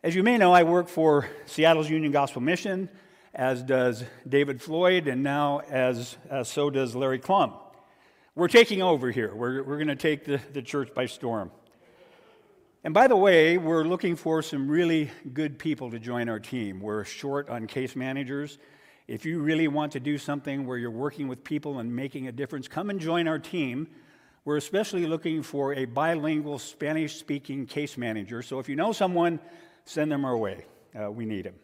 As you may know, I work for Seattle's Union Gospel Mission, as does David Floyd, and now as, as so does Larry Klum. We're taking over here. We're, we're going to take the, the church by storm. And by the way, we're looking for some really good people to join our team. We're short on case managers. If you really want to do something where you're working with people and making a difference, come and join our team. We're especially looking for a bilingual Spanish speaking case manager. So if you know someone, send them our way. Uh, we need them.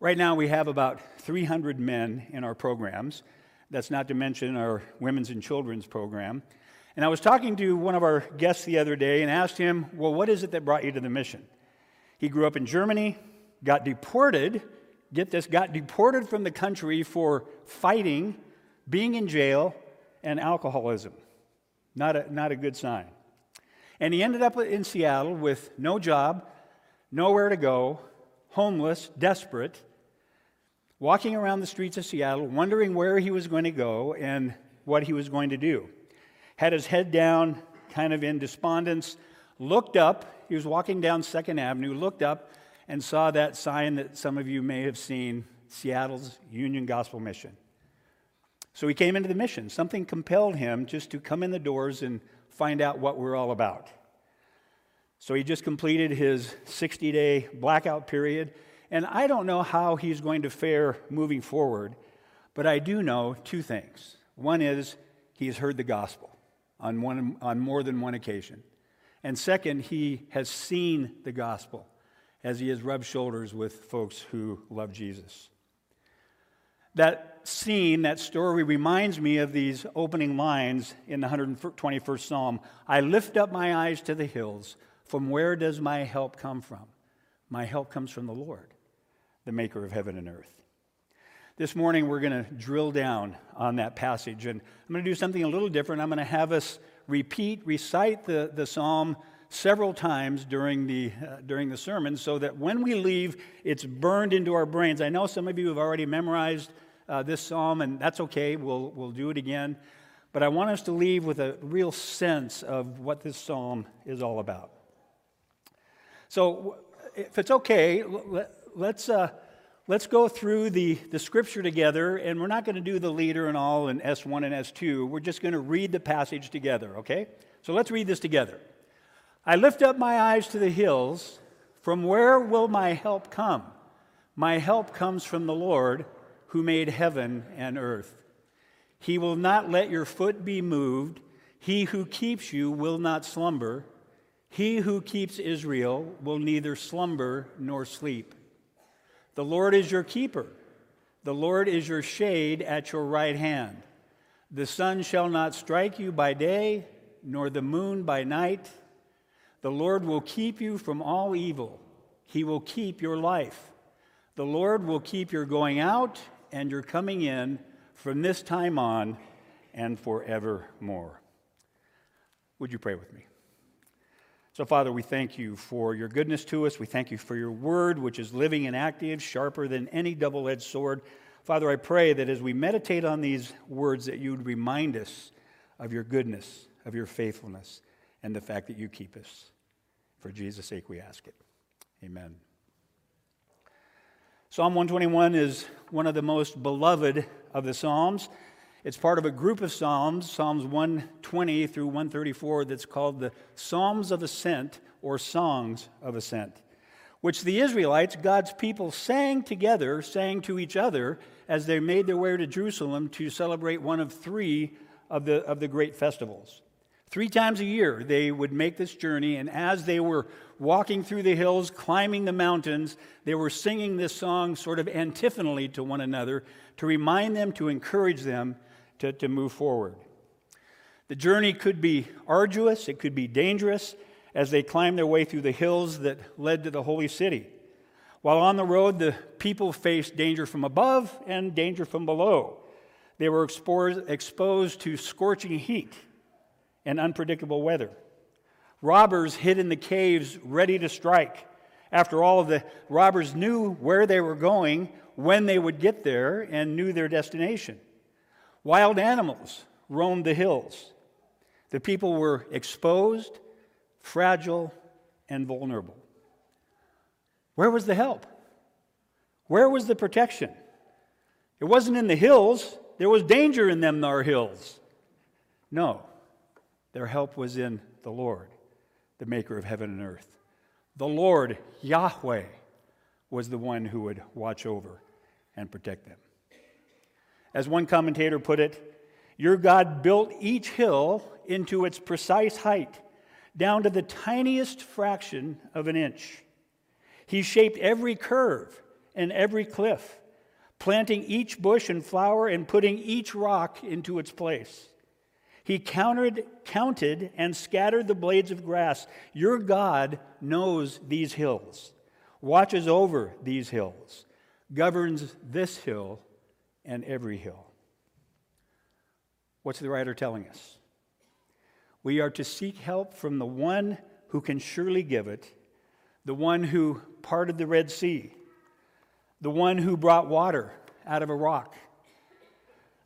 Right now, we have about 300 men in our programs. That's not to mention our women's and children's program. And I was talking to one of our guests the other day and asked him, Well, what is it that brought you to the mission? He grew up in Germany, got deported, get this, got deported from the country for fighting, being in jail, and alcoholism. Not a, not a good sign. And he ended up in Seattle with no job, nowhere to go, homeless, desperate, walking around the streets of Seattle, wondering where he was going to go and what he was going to do had his head down, kind of in despondence, looked up. He was walking down Second Avenue, looked up, and saw that sign that some of you may have seen Seattle's Union Gospel Mission. So he came into the mission. Something compelled him just to come in the doors and find out what we're all about. So he just completed his 60 day blackout period. And I don't know how he's going to fare moving forward, but I do know two things. One is he has heard the gospel on, one, on more than one occasion. And second, he has seen the gospel as he has rubbed shoulders with folks who love Jesus. That scene, that story reminds me of these opening lines in the 121st Psalm I lift up my eyes to the hills. From where does my help come from? My help comes from the Lord, the maker of heaven and earth. This morning, we're going to drill down on that passage, and I'm going to do something a little different. I'm going to have us repeat, recite the, the psalm several times during the, uh, during the sermon so that when we leave, it's burned into our brains. I know some of you have already memorized uh, this psalm, and that's okay. We'll, we'll do it again. But I want us to leave with a real sense of what this psalm is all about. So, if it's okay, let's. Uh, let's go through the, the scripture together, and we're not going to do the leader and all in S1 and S2. We're just going to read the passage together, okay? So let's read this together. I lift up my eyes to the hills. From where will my help come? My help comes from the Lord who made heaven and earth. He will not let your foot be moved. He who keeps you will not slumber. He who keeps Israel will neither slumber nor sleep. The Lord is your keeper. The Lord is your shade at your right hand. The sun shall not strike you by day, nor the moon by night. The Lord will keep you from all evil. He will keep your life. The Lord will keep your going out and your coming in from this time on and forevermore. Would you pray with me? So, Father, we thank you for your goodness to us. We thank you for your word, which is living and active, sharper than any double edged sword. Father, I pray that as we meditate on these words, that you would remind us of your goodness, of your faithfulness, and the fact that you keep us. For Jesus' sake, we ask it. Amen. Psalm 121 is one of the most beloved of the Psalms. It's part of a group of Psalms, Psalms 120 through 134, that's called the Psalms of Ascent or Songs of Ascent, which the Israelites, God's people, sang together, sang to each other as they made their way to Jerusalem to celebrate one of three of the, of the great festivals. Three times a year, they would make this journey, and as they were walking through the hills, climbing the mountains, they were singing this song sort of antiphonally to one another to remind them, to encourage them to, to move forward. The journey could be arduous, it could be dangerous as they climbed their way through the hills that led to the holy city. While on the road, the people faced danger from above and danger from below. They were exposed to scorching heat and unpredictable weather. Robbers hid in the caves ready to strike. After all, the robbers knew where they were going, when they would get there, and knew their destination. Wild animals roamed the hills. The people were exposed, fragile, and vulnerable. Where was the help? Where was the protection? It wasn't in the hills. There was danger in them, our hills. No, their help was in the Lord, the maker of heaven and earth. The Lord, Yahweh, was the one who would watch over and protect them. As one commentator put it, your God built each hill into its precise height, down to the tiniest fraction of an inch. He shaped every curve and every cliff, planting each bush and flower and putting each rock into its place. He counted, counted and scattered the blades of grass. Your God knows these hills, watches over these hills, governs this hill and every hill. What's the writer telling us? We are to seek help from the one who can surely give it, the one who parted the Red Sea, the one who brought water out of a rock,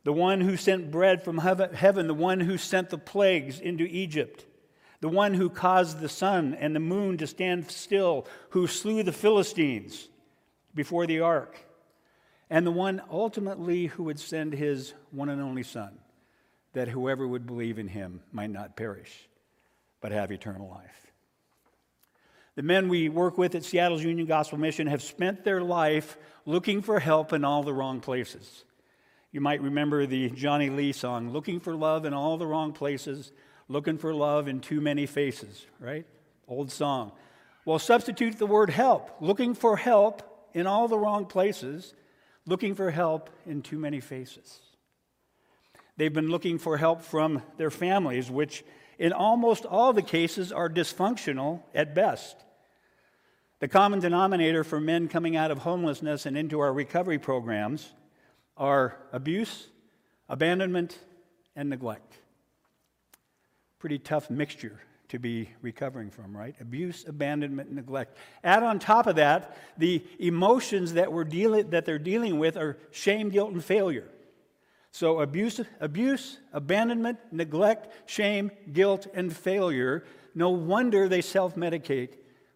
the one who sent bread from heaven, the one who sent the plagues into Egypt, the one who caused the sun and the moon to stand still, who slew the Philistines before the ark, and the one ultimately who would send his one and only Son, that whoever would believe in him might not perish, but have eternal life. The men we work with at Seattle's Union Gospel Mission have spent their life looking for help in all the wrong places. You might remember the Johnny Lee song, Looking for Love in All the Wrong Places, Looking for Love in Too Many Faces, right? Old song. Well, substitute the word help. Looking for help in all the wrong places, looking for help in too many faces. They've been looking for help from their families, which in almost all the cases are dysfunctional at best. The common denominator for men coming out of homelessness and into our recovery programs are abuse, abandonment, and neglect. Pretty tough mixture to be recovering from, right? Abuse, abandonment, neglect. Add on top of that, the emotions that, we're dealing, that they're dealing with are shame, guilt, and failure. So abuse, abuse, abandonment, neglect, shame, guilt, and failure. No wonder they self-medicate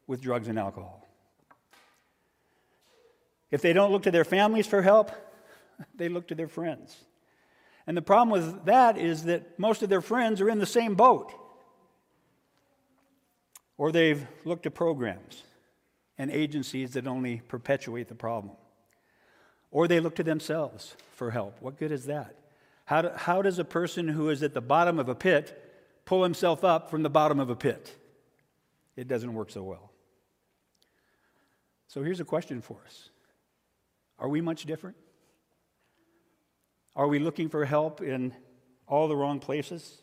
with drugs and alcohol. If they don't look to their families for help, they look to their friends. And the problem with that is that most of their friends are in the same boat. Or they've looked to programs and agencies that only perpetuate the problem. Or they look to themselves for help. What good is that? How, do, how does a person who is at the bottom of a pit pull himself up from the bottom of a pit? It doesn't work so well. So here's a question for us Are we much different? Are we looking for help in all the wrong places?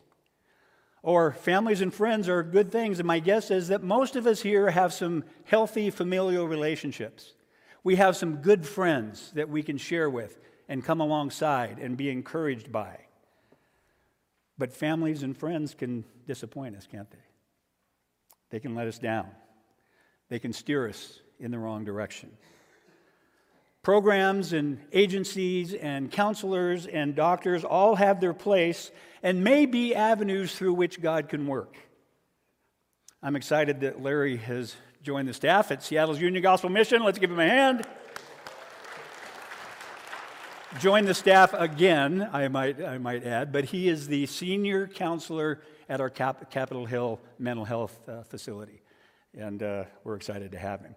Or families and friends are good things, and my guess is that most of us here have some healthy familial relationships. We have some good friends that we can share with and come alongside and be encouraged by. But families and friends can disappoint us, can't they? They can let us down, they can steer us in the wrong direction. Programs and agencies and counselors and doctors all have their place and may be avenues through which God can work. I'm excited that Larry has joined the staff at Seattle's Union Gospel Mission. Let's give him a hand. Join the staff again, I might, I might add, but he is the senior counselor at our Cap- Capitol Hill mental health uh, facility. And uh, we're excited to have him.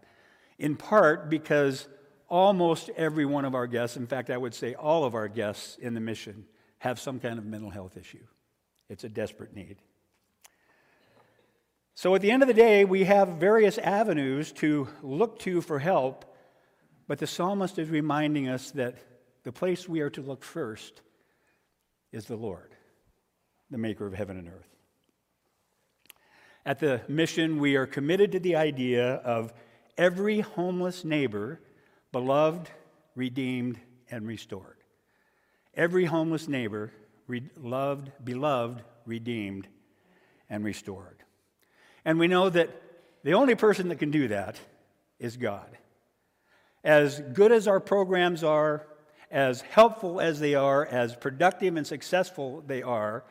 In part because almost every one of our guests, in fact, I would say all of our guests in the mission, have some kind of mental health issue. It's a desperate need. So at the end of the day, we have various avenues to look to for help, but the psalmist is reminding us that the place we are to look first is the Lord, the maker of heaven and earth. At the mission, we are committed to the idea of every homeless neighbor beloved, redeemed, and restored. Every homeless neighbor, re- loved, beloved, redeemed, and restored. And we know that the only person that can do that is God. As good as our programs are, as helpful as they are, as productive and successful they are,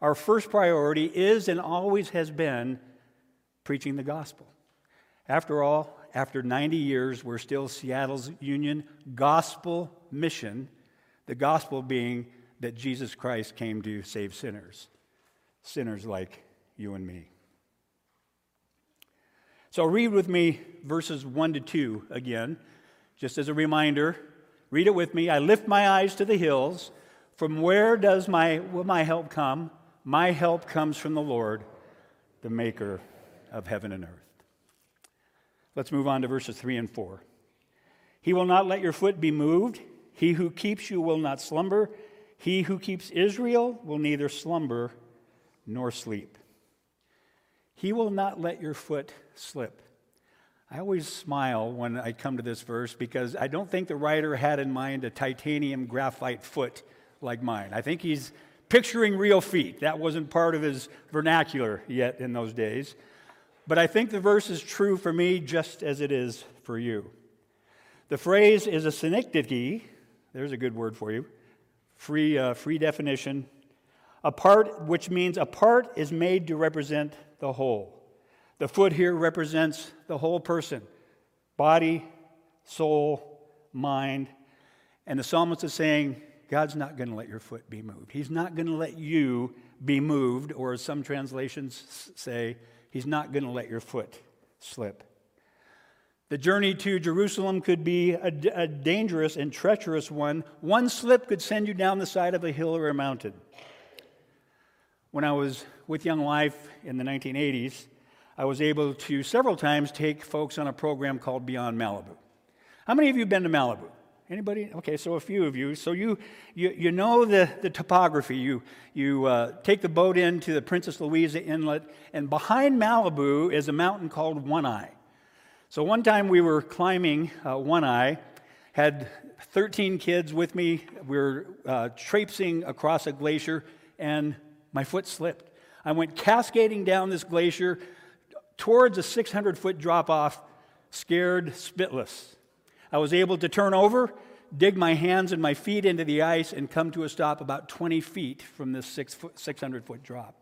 our first priority is and always has been preaching the gospel. After all, after 90 years, we're still Seattle's Union gospel mission, the gospel being that Jesus Christ came to save sinners, sinners like you and me. So read with me verses 1 to 2 again, just as a reminder. Read it with me. I lift my eyes to the hills. From where does my, will my help come? My help comes from the Lord, the maker of heaven and earth. Let's move on to verses 3 and 4. He will not let your foot be moved. He who keeps you will not slumber. He who keeps Israel will neither slumber nor sleep. He will not let your foot slip. I always smile when I come to this verse because I don't think the writer had in mind a titanium graphite foot like mine. I think he's picturing real feet. That wasn't part of his vernacular yet in those days. But I think the verse is true for me just as it is for you. The phrase is a synecdoche. There's a good word for you. Free, uh, free definition. A part, which means a part is made to represent the whole. The foot here represents the whole person body, soul, mind. And the psalmist is saying, God's not going to let your foot be moved. He's not going to let you be moved, or as some translations say, He's not going to let your foot slip. The journey to Jerusalem could be a, a, dangerous and treacherous one. One slip could send you down the side of a hill or a mountain. When I was with Young Life in the 1980s, I was able to several times take folks on a program called Beyond Malibu. How many of you have been to Malibu? Anybody? Okay, so a few of you. So you, you, you know the, the topography. You, you uh, take the boat into the Princess Louisa Inlet, and behind Malibu is a mountain called One Eye. So one time we were climbing uh, One Eye, had 13 kids with me. We were uh, traipsing across a glacier, and my foot slipped. I went cascading down this glacier, towards a 600 foot drop off, scared spitless. I was able to turn over, dig my hands and my feet into the ice, and come to a stop about 20 feet from this 600 foot drop.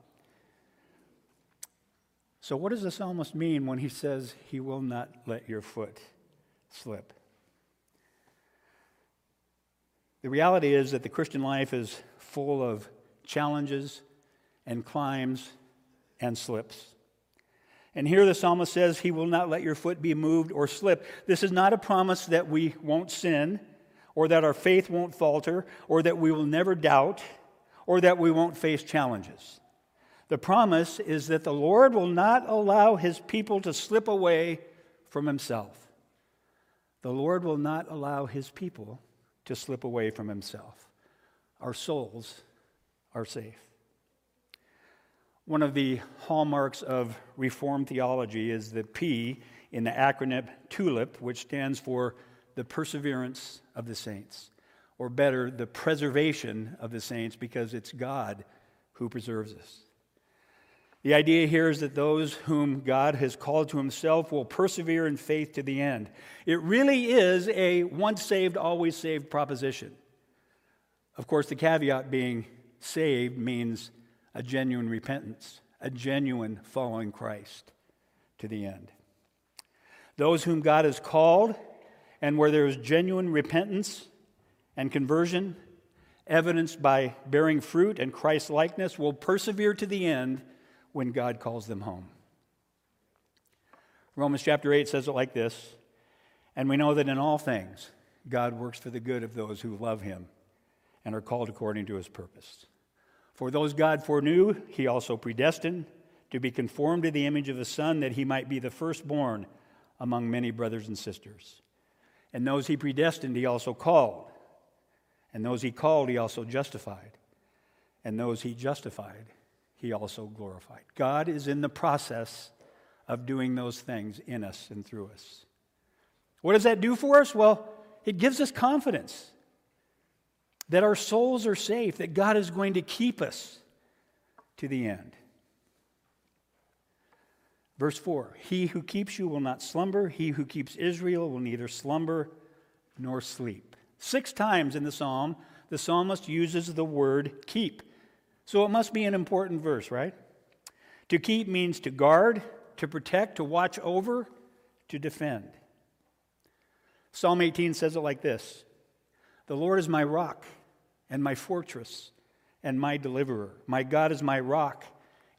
So, what does the psalmist mean when he says, He will not let your foot slip? The reality is that the Christian life is full of challenges and climbs and slips. And here the psalmist says, He will not let your foot be moved or slip. This is not a promise that we won't sin, or that our faith won't falter, or that we will never doubt, or that we won't face challenges. The promise is that the Lord will not allow His people to slip away from Himself. The Lord will not allow His people to slip away from Himself. Our souls are safe. One of the hallmarks of Reformed theology is the P in the acronym TULIP, which stands for the perseverance of the saints, or better, the preservation of the saints, because it's God who preserves us. The idea here is that those whom God has called to himself will persevere in faith to the end. It really is a once saved, always saved proposition. Of course, the caveat being saved means a genuine repentance, a genuine following Christ to the end. Those whom God has called, and where there is genuine repentance and conversion, evidenced by bearing fruit and Christ likeness, will persevere to the end when God calls them home. Romans chapter 8 says it like this And we know that in all things, God works for the good of those who love him and are called according to his purpose. For those God foreknew, he also predestined to be conformed to the image of the Son, that he might be the firstborn among many brothers and sisters. And those he predestined, he also called. And those he called, he also justified. And those he justified, he also glorified. God is in the process of doing those things in us and through us. What does that do for us? Well, it gives us confidence that our souls are safe, that God is going to keep us to the end. Verse 4 He who keeps you will not slumber, he who keeps Israel will neither slumber nor sleep. Six times in the psalm, the psalmist uses the word keep. So it must be an important verse, right? To keep means to guard, to protect, to watch over, to defend. Psalm 18 says it like this The Lord is my rock and my fortress and my deliverer. My God is my rock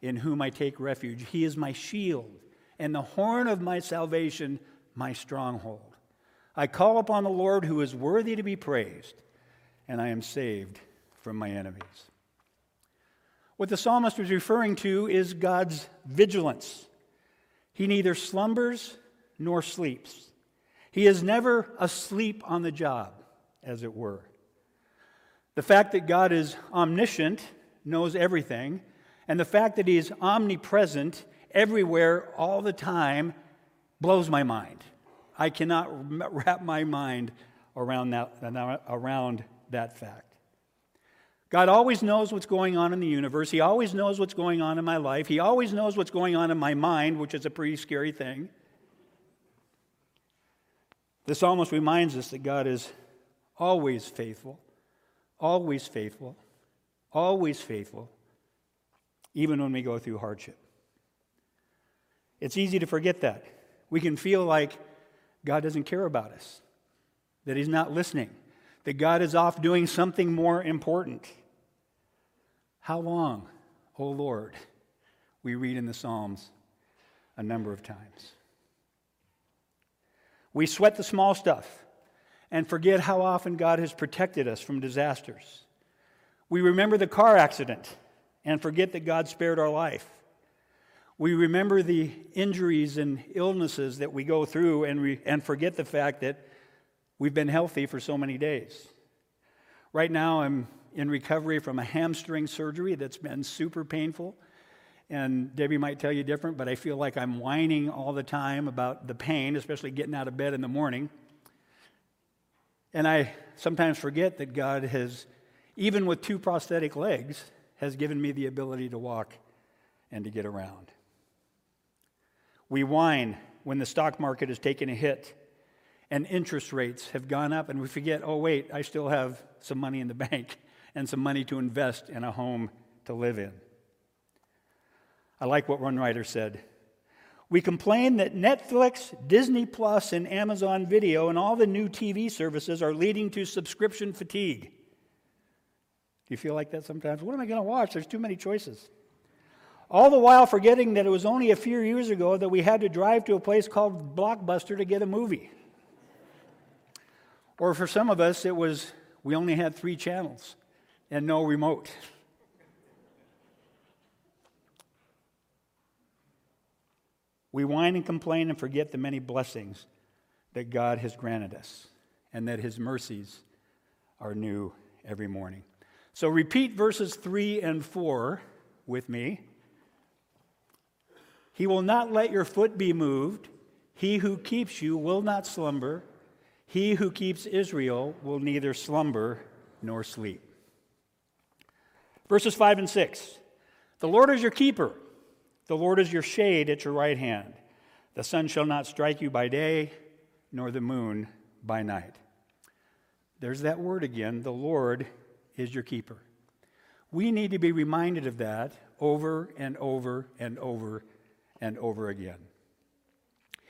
in whom I take refuge. He is my shield and the horn of my salvation, my stronghold. I call upon the Lord who is worthy to be praised, and I am saved from my enemies. What the psalmist was referring to is God's vigilance. He neither slumbers nor sleeps. He is never asleep on the job, as it were. The fact that God is omniscient, knows everything, and the fact that He is omnipresent, everywhere, all the time, blows my mind. I cannot wrap my mind around that, around that fact. God always knows what's going on in the universe. He always knows what's going on in my life. He always knows what's going on in my mind, which is a pretty scary thing. This almost reminds us that God is always faithful, always faithful, always faithful, even when we go through hardship. It's easy to forget that. We can feel like God doesn't care about us, that He's not listening, that God is off doing something more important. How long, O oh Lord? We read in the Psalms a number of times. We sweat the small stuff and forget how often God has protected us from disasters. We remember the car accident and forget that God spared our life. We remember the injuries and illnesses that we go through and, re- and forget the fact that we've been healthy for so many days. Right now, I'm in recovery from a hamstring surgery that's been super painful. And Debbie might tell you different, but I feel like I'm whining all the time about the pain, especially getting out of bed in the morning. And I sometimes forget that God has, even with two prosthetic legs, has given me the ability to walk and to get around. We whine when the stock market has taken a hit and interest rates have gone up, and we forget, oh, wait, I still have some money in the bank and some money to invest in a home to live in. I like what one writer said. We complain that Netflix, Disney Plus, and Amazon Video and all the new TV services are leading to subscription fatigue. Do you feel like that sometimes? What am I going to watch? There's too many choices. All the while forgetting that it was only a few years ago that we had to drive to a place called Blockbuster to get a movie. Or for some of us, it was we only had three channels and no remote. We whine and complain and forget the many blessings that God has granted us and that His mercies are new every morning. So repeat verses 3 and 4 with me. He will not let your foot be moved. He who keeps you will not slumber. He who keeps Israel will neither slumber nor sleep. Verses 5 and 6 The Lord is your keeper, the Lord is your shade at your right hand. The sun shall not strike you by day, nor the moon by night. There's that word again the Lord is your keeper. We need to be reminded of that over and over and over and over again.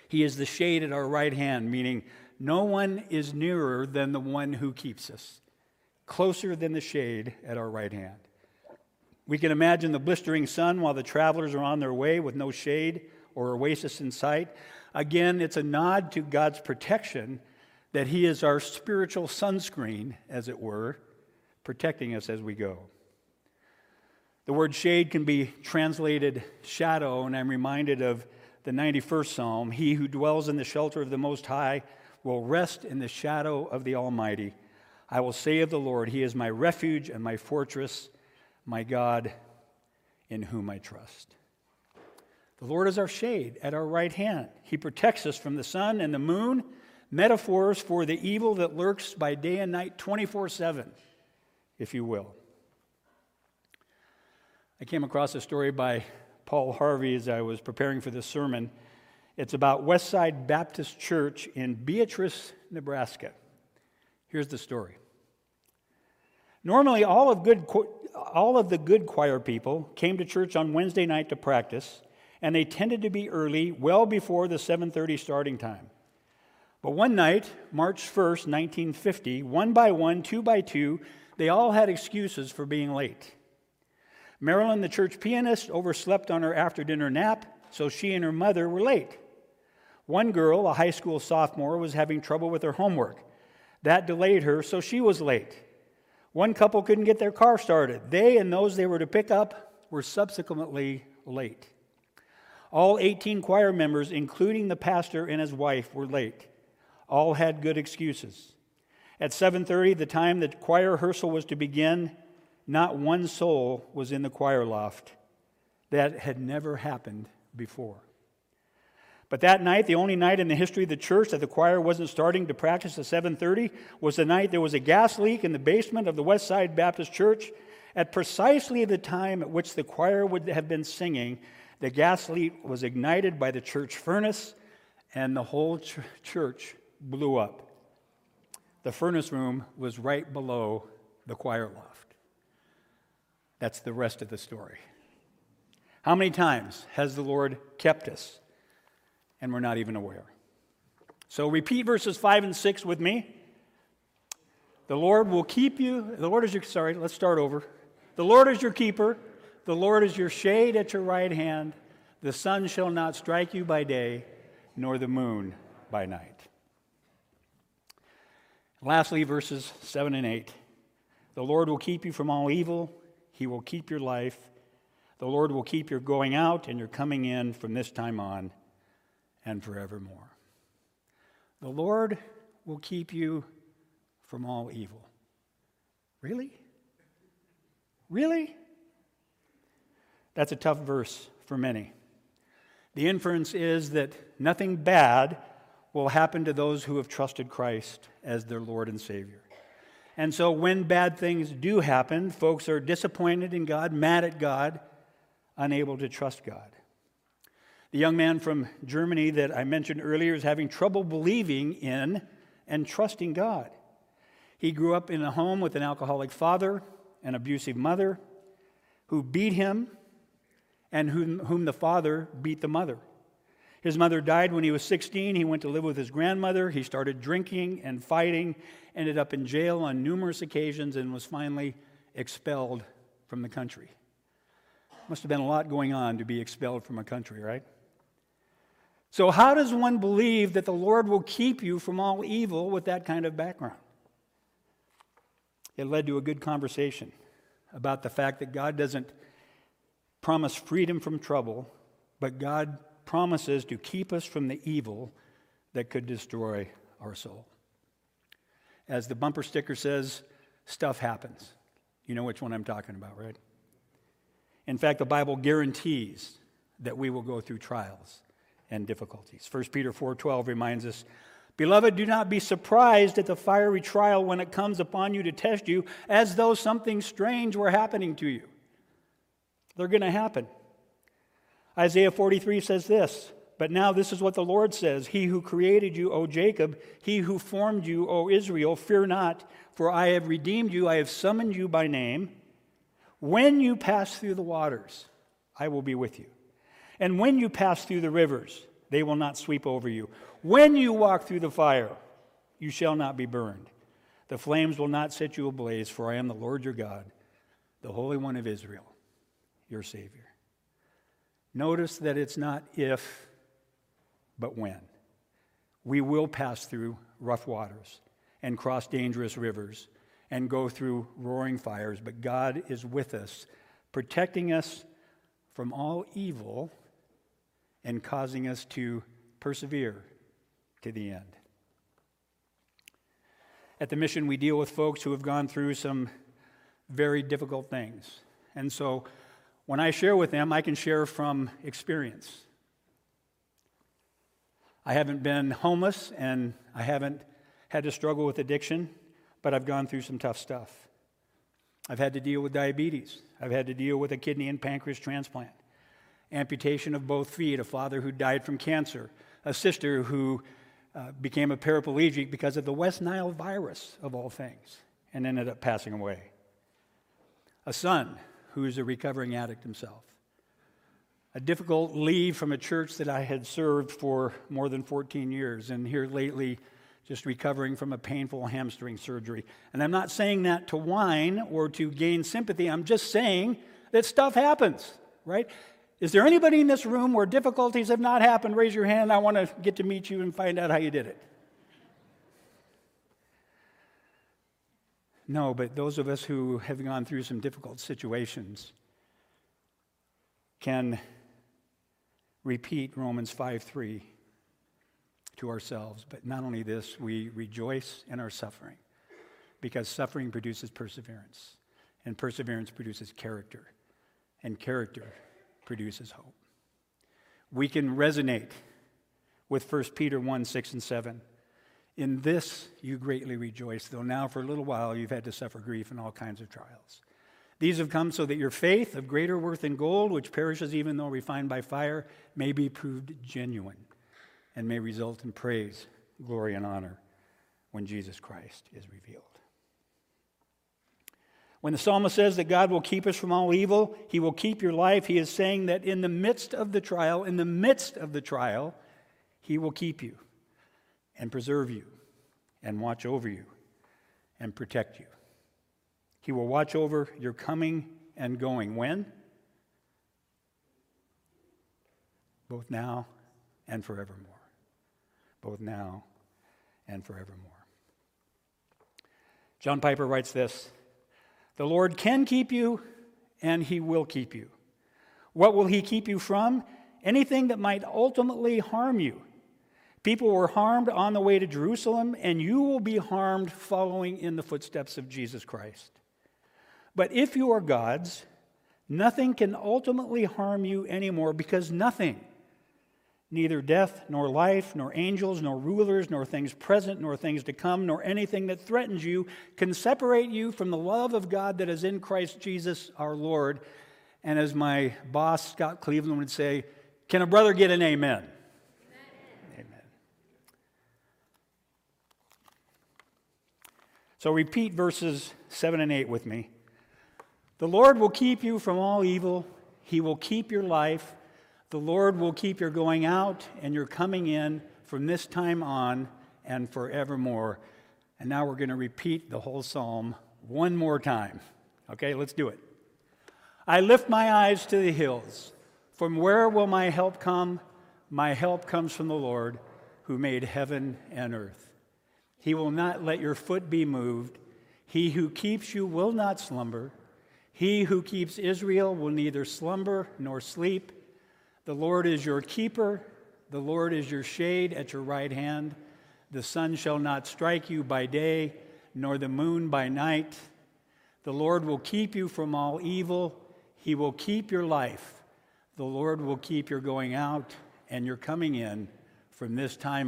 He is the shade at our right hand, meaning no one is nearer than the one who keeps us, closer than the shade at our right hand. We can imagine the blistering sun while the travelers are on their way with no shade or oasis in sight. Again, it's a nod to God's protection that He is our spiritual sunscreen, as it were, protecting us as we go. The word shade can be translated shadow, and I'm reminded of the 91st Psalm He who dwells in the shelter of the Most High will rest in the shadow of the Almighty. I will say of the Lord, He is my refuge and my fortress, my God in whom I trust. The Lord is our shade at our right hand. He protects us from the sun and the moon, metaphors for the evil that lurks by day and night 24 7, if you will. I came across a story by Paul Harvey as I was preparing for this sermon. It's about Westside Baptist Church in Beatrice, Nebraska. Here's the story. Normally, all of, good, all of the good choir people came to church on Wednesday night to practice, and they tended to be early, well before the 7:30 starting time. But one night, March 1st, 1950, one by one, two by two, they all had excuses for being late. Marilyn, the church pianist, overslept on her after dinner nap, so she and her mother were late. One girl, a high school sophomore, was having trouble with her homework. That delayed her, so she was late. One couple couldn't get their car started. They and those they were to pick up were subsequently late. All 18 choir members, including the pastor and his wife, were late. All had good excuses. At 7:30, the time the choir rehearsal was to begin, not one soul was in the choir loft. That had never happened before. But that night, the only night in the history of the church that the choir wasn't starting to practice at 7:30 was the night there was a gas leak in the basement of the West Side Baptist Church at precisely the time at which the choir would have been singing. The gas leak was ignited by the church furnace and the whole ch- church blew up. The furnace room was right below the choir loft. That's the rest of the story. How many times has the Lord kept us and we're not even aware? So repeat verses 5 and 6 with me. The Lord will keep you. The Lord is your, sorry, let's start over. The Lord is your keeper. The Lord is your shade at your right hand. The sun shall not strike you by day, nor the moon by night. Lastly, verses 7 and 8. The Lord will keep you from all evil, He will keep your life. The Lord will keep your going out and your coming in from this time on and forevermore. The Lord will keep you from all evil. Really? Really? That's a tough verse for many. The inference is that nothing bad will happen to those who have trusted Christ as their Lord and Savior. And so when bad things do happen, folks are disappointed in God, mad at God, unable to trust God. The young man from Germany that I mentioned earlier is having trouble believing in and trusting God. He grew up in a home with an alcoholic father, an abusive mother, who beat him, and whom, whom the father beat the mother. His mother died when he was 16. He went to live with his grandmother. He started drinking and fighting, ended up in jail on numerous occasions, and was finally expelled from the country. Must have been a lot going on to be expelled from a country, right? So, how does one believe that the Lord will keep you from all evil with that kind of background? It led to a good conversation about the fact that God doesn't promise freedom from trouble, but God promises to keep us from the evil that could destroy our soul. As the bumper sticker says, stuff happens. You know which one I'm talking about, right? In fact, the Bible guarantees that we will go through trials and difficulties. 1 Peter 4:12 reminds us, "Beloved, do not be surprised at the fiery trial when it comes upon you to test you as though something strange were happening to you." They're going to happen. Isaiah 43 says this But now this is what the Lord says He who created you, O Jacob, he who formed you, O Israel, fear not, for I have redeemed you, I have summoned you by name. When you pass through the waters, I will be with you. And when you pass through the rivers, they will not sweep over you. When you walk through the fire, you shall not be burned. The flames will not set you ablaze, for I am the Lord your God, the Holy One of Israel, your Savior. Notice that it's not if, but when. We will pass through rough waters and cross dangerous rivers and go through roaring fires, but God is with us, protecting us from all evil and causing us to persevere to the end. At the mission, we deal with folks who have gone through some very difficult things. And so when I share with them, I can share from experience. I haven't been homeless and I haven't had to struggle with addiction, but I've gone through some tough stuff. I've had to deal with diabetes. I've had to deal with a kidney and pancreas transplant, amputation of both feet, a father who died from cancer, a sister who uh, became a paraplegic because of the West Nile virus, of all things, and ended up passing away, a son who's a recovering addict himself. a difficult leave from a church that I had served for more than 14 years, and here lately, just recovering from a painful hamstring surgery. And I'm not saying that to whine or to gain sympathy, I'm just saying that stuff happens, right? Is there anybody in this room where difficulties have not happened? Raise your hand. I want to get to meet you and find out how you did it. No, but those of us who have gone through some difficult situations can repeat Romans 5 3 to ourselves. But not only this, we rejoice in our suffering because suffering produces perseverance, and perseverance produces character, and character produces hope. We can resonate with 1 Peter 1 6 and 7. In this you greatly rejoice, though now for a little while you've had to suffer grief and all kinds of trials. These have come so that your faith, of greater worth than gold, which perishes even though refined by fire, may be proved genuine and may result in praise, glory, and honor when Jesus Christ is revealed. When the psalmist says that God will keep us from all evil, he will keep your life, he is saying that in the midst of the trial, in the midst of the trial, he will keep you and preserve you and watch over you and protect you. He will watch over your coming and going. When? Both now and forevermore. Both now and forevermore. John Piper writes this The Lord can keep you, and He will keep you. What will He keep you from? Anything that might ultimately harm you. People were harmed on the way to Jerusalem, and you will be harmed following in the footsteps of Jesus Christ. But if you are God's, nothing can ultimately harm you anymore because nothing, neither death, nor life, nor angels, nor rulers, nor things present, nor things to come, nor anything that threatens you, can separate you from the love of God that is in Christ Jesus our Lord. And as my boss, Scott Cleveland, would say, can a brother get an amen? Amen. So repeat verses 7 and 8 with me. The Lord will keep you from all evil, He will keep your life. The Lord will keep your going out and your coming in from this time on and forevermore. And now we're going to repeat the whole psalm one more time. Okay, let's do it. I lift my eyes to the hills. From where will my help come? My help comes from the Lord who made heaven and earth. He will not let your foot be moved. He who keeps you will not slumber. He who keeps Israel will neither slumber nor sleep. The Lord is your keeper. The Lord is your shade at your right hand. The sun shall not strike you by day, nor the moon by night. The Lord will keep you from all evil. He will keep your life. The Lord will keep your going out and your coming in from this time